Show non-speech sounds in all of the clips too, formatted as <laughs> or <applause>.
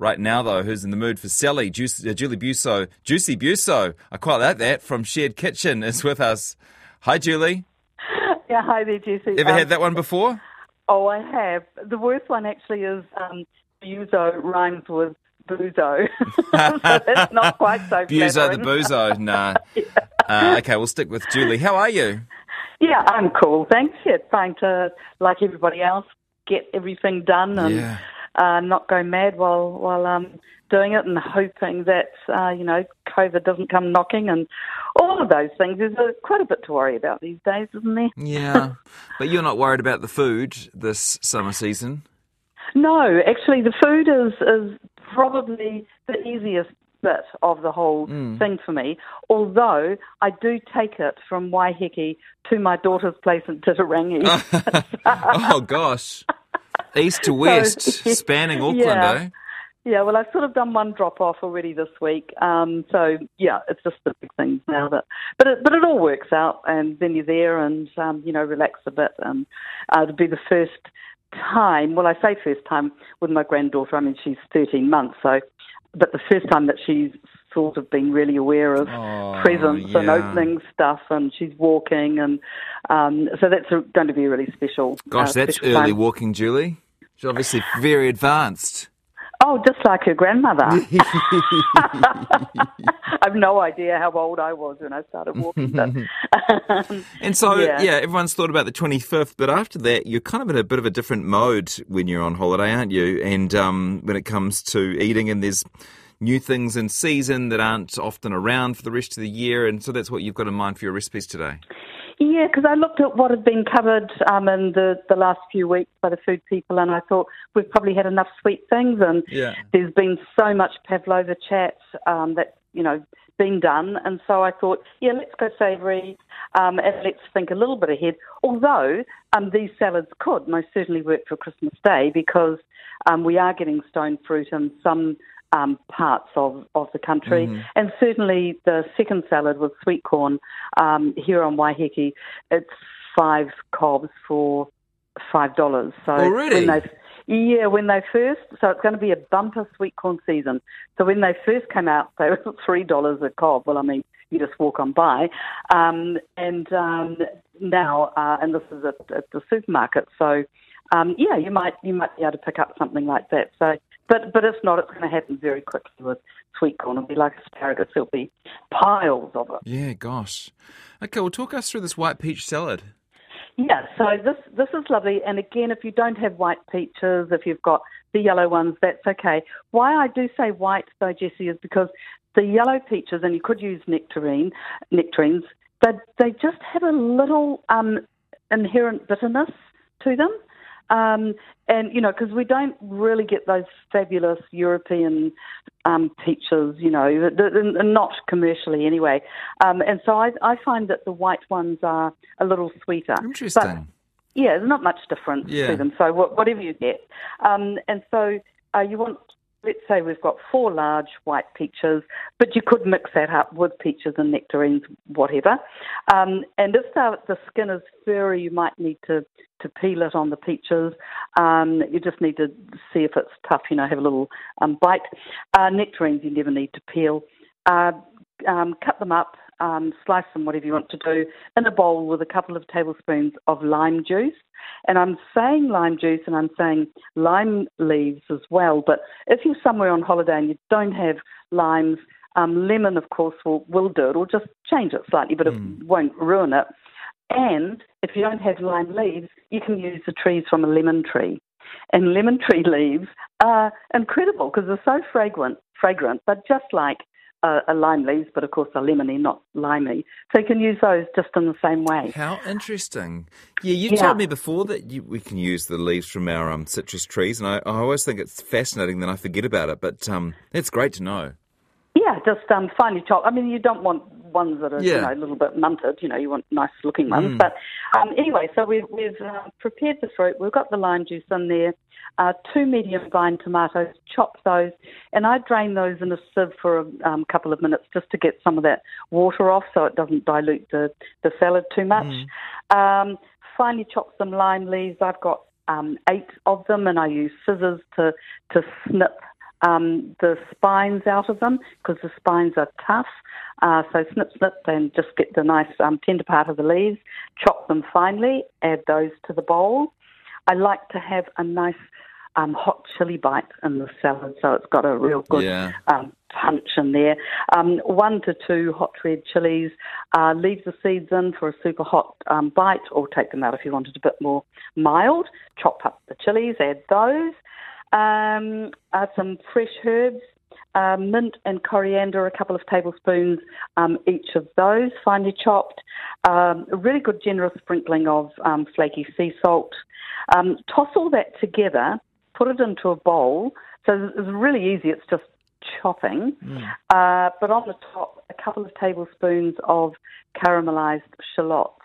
right now, though, who's in the mood for Sally. Juicy, uh, Julie Biuso, Juicy Biuso, I quite like that, from Shared Kitchen is with us. Hi, Julie. Yeah, hi there, Jesse. Ever Um, had that one before? Oh, I have. The worst one actually is um, Buzo rhymes with Buzo. <laughs> so that's not <laughs> quite so Buzo the. Buzo. <laughs> Nah. Uh, okay, we'll stick with Julie. How are you? Yeah, I'm cool. Thanks. Yeah, trying to, like everybody else, get everything done and Yeah. Uh, not go mad while while um, doing it, and hoping that uh, you know COVID doesn't come knocking, and all of those things. There's a, quite a bit to worry about these days, isn't there? Yeah. <laughs> but you're not worried about the food this summer season? No, actually, the food is is probably the easiest bit of the whole thing for me. Although I do take it from Waiheke to my daughter's place in Titirangi. <laughs> oh, gosh. <laughs> East to west, <laughs> spanning Auckland, Yeah. eh? yeah, well, I've sort of done one drop off already this week. Um, so yeah, it's just the big things now that, but it, but it all works out, and then you're there and um, you know relax a bit, and uh, it'll be the first time. Well, I say first time with my granddaughter. I mean, she's 13 months, so but the first time that she's sort of been really aware of Oh, presents and yeah. opening stuff, and she's walking, and um, so that's a, going to be really special. Gosh, uh, that's special early time. walking, Julie. She's obviously very advanced. Oh, just like her grandmother. <laughs> <laughs> I've no idea how old I was when I started walking. <laughs> And so, yeah. Yeah. everyone's thought about the 25th, but after that, you're kind of in a bit of a different mode when you're on holiday, aren't you? And um, when it comes to eating, and there's new things in season that aren't often around for the rest of the year. And so that's what you've got in mind for your recipes today. Yeah, because I looked at what had been covered um, in the, the last few weeks by the food people, and I thought we've probably had enough sweet things. And Yeah. there's been so much pavlova chat um, that's you know been done, and so I thought, yeah, let's go savoury, um, and let's think a little bit ahead. Although um, these salads could most certainly work for Christmas Day because um, we are getting stone fruit and some. Um, parts of, of the country, and certainly the second salad with sweet corn um, here on Waiheke, it's five cobs for five dollars. So Already? when they yeah, when they first, so it's going to be a bumper sweet corn season. So when they first came out, they were <laughs> three dollars a cob. Well, I mean, you just walk on by, um, and um, now, uh, and this is at, at the supermarket. So um, yeah, you might you might be able to pick up something like that. So, but but if not, it's going to happen very quickly with sweet corn. It'll be like asparagus. There'll be piles of it. Yeah, gosh. Okay, well, talk us through this white peach salad. Yeah, so this this is lovely. And again, if you don't have white peaches, if you've got the yellow ones, that's okay. Why I do say white though, Jesse, is because the yellow peaches, and you could use nectarine, nectarines, they they just have a little um, inherent bitterness to them. Um, and you know, because we don't really get those fabulous European um, peaches, you know, th- th- and not commercially anyway. Um, and so I, I find that the white ones are a little sweeter. Interesting. But, yeah, there's not much difference Yeah. to them. So whatever you get, um, and so uh, you want. Let's say we've got four large white peaches, but you could mix that up with peaches and nectarines, whatever. Um, and if the, the skin is furry, you might need to, to peel it on the peaches. Um, you just need to see if it's tough, you know, have a little um, bite. Uh, nectarines you never need to peel. Uh, um, cut them up, um, slice them, whatever you want to do, in a bowl with a couple of tablespoons of lime juice. And I'm saying lime juice and I'm saying lime leaves as well. But if you're somewhere on holiday and you don't have limes, um, lemon, of course, will, will do it, or just change it slightly, but it won't ruin it. And if you don't have lime leaves, you can use the trees from a lemon tree. And lemon tree <laughs> leaves are incredible because they're so fragrant, fragrant, but just like uh, a lime leaves, but of course they're lemony, not limey. So you can use those just in the same way. How interesting. Yeah, you Yeah. told me before that you, we can use the leaves from our um, citrus trees, and I, I always think it's fascinating, then I forget about it, but um, that's great to know. Yeah, just um, finely chopped. I mean, you don't want ones that are you know a little bit munted. You know, you want nice looking ones. But um, anyway, so we've we've uh, prepared the fruit. We've got the lime juice in there. Uh, two medium vine tomatoes. Chop those, and I drain those in a sieve for a um, couple of minutes just to get some of that water off, so it doesn't dilute the the salad too much. Um, finely chop some lime leaves. I've got um, eight of them, and I use scissors to to snip um, the spines out of them because the spines are tough. Uh, so snip, snip, and just get the nice um, tender part of the leaves, chop them finely, add those to the bowl. I like to have a nice um, hot chili bite in the salad, so it's got a real good Yeah. um, punch in there. Um, one to two hot red chilies. Uh, leave the seeds in for a super hot um, bite, or take them out if you wanted a bit more mild. Chop up the chilies, add those. Um, uh, some fresh herbs. Uh, mint and coriander, a couple of tablespoons um, each of those, finely chopped. Um, a really good generous sprinkling of um, flaky sea salt. Um, toss all that together, put it into a bowl. So it's really easy. It's just chopping. Uh, but on the top, a couple of tablespoons of caramelized shallots.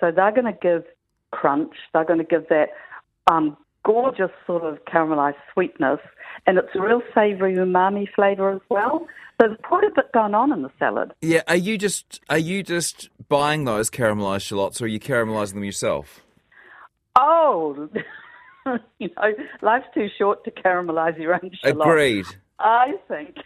So they're going to give crunch. They're going to give that um, gorgeous sort of caramelized sweetness, and it's a real savory umami flavor as well. So there's quite a bit going on in the salad. Yeah, are you just are you just buying those caramelized shallots, or are you caramelizing them yourself? Oh, <laughs> you know, life's too short to caramelize your own shallots. Agreed. I think.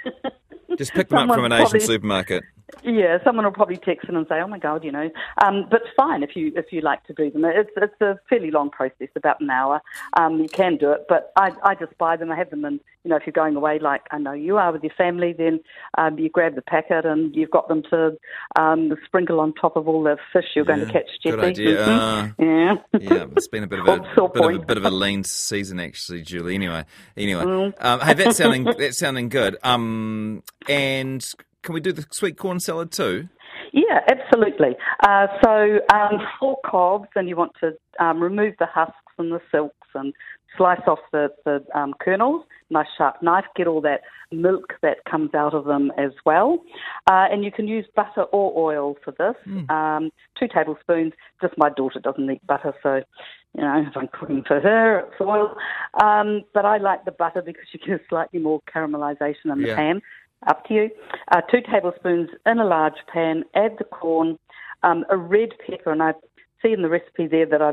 Just pick them up from an Asian probably- supermarket. Yeah, someone will probably text in and say, "Oh my god," you know. Um, but it's fine if you if you like to do them. It's it's a fairly long process, about an hour. Um, you can do it, but I I just buy them. I have them, and you know, if you're going away like I know you are with your family, then um, you grab the packet and you've got them to um, sprinkle on top of all the fish you're going to Yeah, catch, good Jeffy. idea. Mhm. yeah. Yeah, it's been a bit of a Good bit of a, bit of a lean season actually, Julie. Anyway, anyway, Mm. um, hey, that's sounding that's sounding good. Um, and can we do the sweet corn salad too? Yeah, absolutely. Uh, so um, four cobs, and you want to um, remove the husks and the silks and slice off the, the um, kernels. Nice sharp knife. Get all that milk that comes out of them as well. Uh, and you can use butter or oil for this. Um, two tablespoons. Just my daughter doesn't eat butter, so you know if I'm cooking for her, it's oil. Um, but I like the butter because you get a slightly more caramelization in the Yeah. pan. Up to you. Uh, two tablespoons in a large pan. Add the corn, um, a red pepper, and I see in the recipe there that I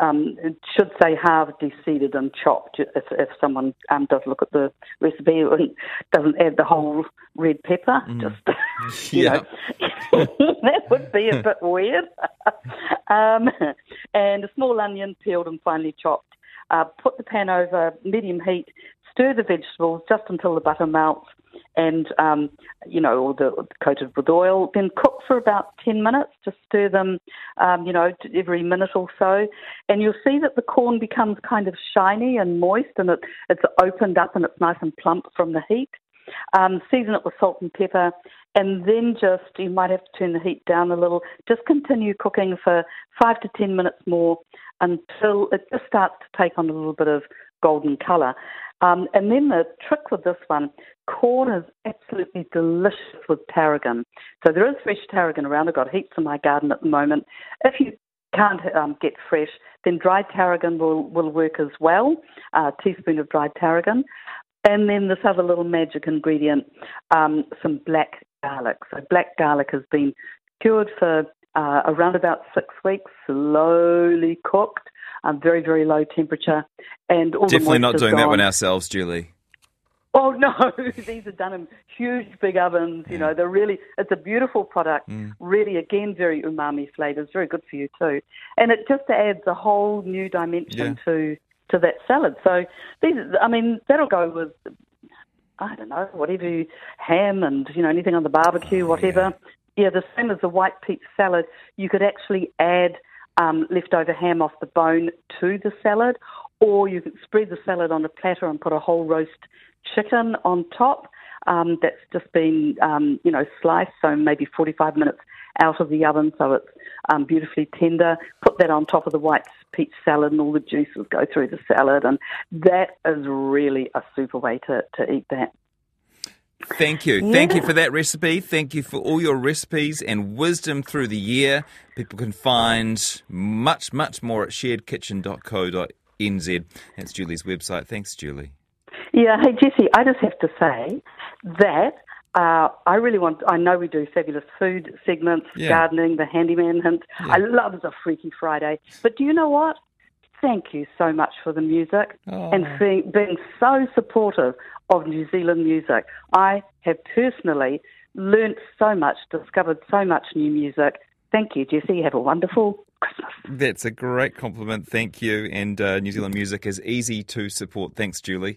um, should say halved, deseeded, and chopped. If, if someone um, does look at the recipe and <laughs> doesn't add the whole red pepper, just <laughs> you <laughs> Yeah. know, that would be a bit weird. um, and a small onion peeled and finely chopped. Uh, put the pan over medium heat. Stir the vegetables just until the butter melts, and um, you know, or the coated with oil. Then cook for about ten minutes. Just stir them, um, you know, every minute or so, and you'll see that the corn becomes kind of shiny and moist, and it, it's opened up and it's nice and plump from the heat. Um, season it with salt and pepper, and then just you might have to turn the heat down a little. Just continue cooking for five to ten minutes more until it just starts to take on a little bit of golden colour. Um, and then the trick with this one, corn is absolutely delicious with tarragon. So there is fresh tarragon around. I've got heaps in my garden at the moment. If you can't um, get fresh, then dried tarragon will, will work as well. A teaspoon of dried tarragon. And then this other little magic ingredient, um, some black garlic. So black garlic has been cured for uh, around about six weeks, slowly cooked, um, very, very low temperature. And all the Definitely not doing that one ourselves, Julie. Oh no, <laughs> these are done in huge big ovens. You know, they're really it's a beautiful product. Mm. Really, again, very umami flavors, very good for you too, and it just adds a whole new dimension to to that salad. So these, I mean, that'll go with I don't know whatever you, ham and you know anything on the barbecue, whatever. Yeah, the same as the white peach salad. You could actually add um, leftover ham off the bone to the salad, or you can spread the salad on a platter and put a whole roast chicken on top um, that's just been, um, you know, sliced, so maybe 45 minutes out of the oven so it's um, beautifully tender. Put that on top of the white peach salad and all the juices go through the salad. And that is really a super way to, to eat that. Thank you. Thank you for that recipe. Thank you for all your recipes and wisdom through the year. People can find much, much more at sharedkitchen.co.nz. That's Julie's website. Thanks, Julie. Yeah, hey Jesse, I just have to say that uh, I really want. I know we do fabulous food segments, Yeah. gardening, the handyman hint. I love the Freaky Friday, but do you know what? Thank you so much for the music Oh. and being, being so supportive of New Zealand music. I have personally learnt so much, discovered so much new music. Thank you, Jesse. Have a wonderful Christmas. That's a great compliment. Thank you. And uh, New Zealand music is easy to support. Thanks, Julie.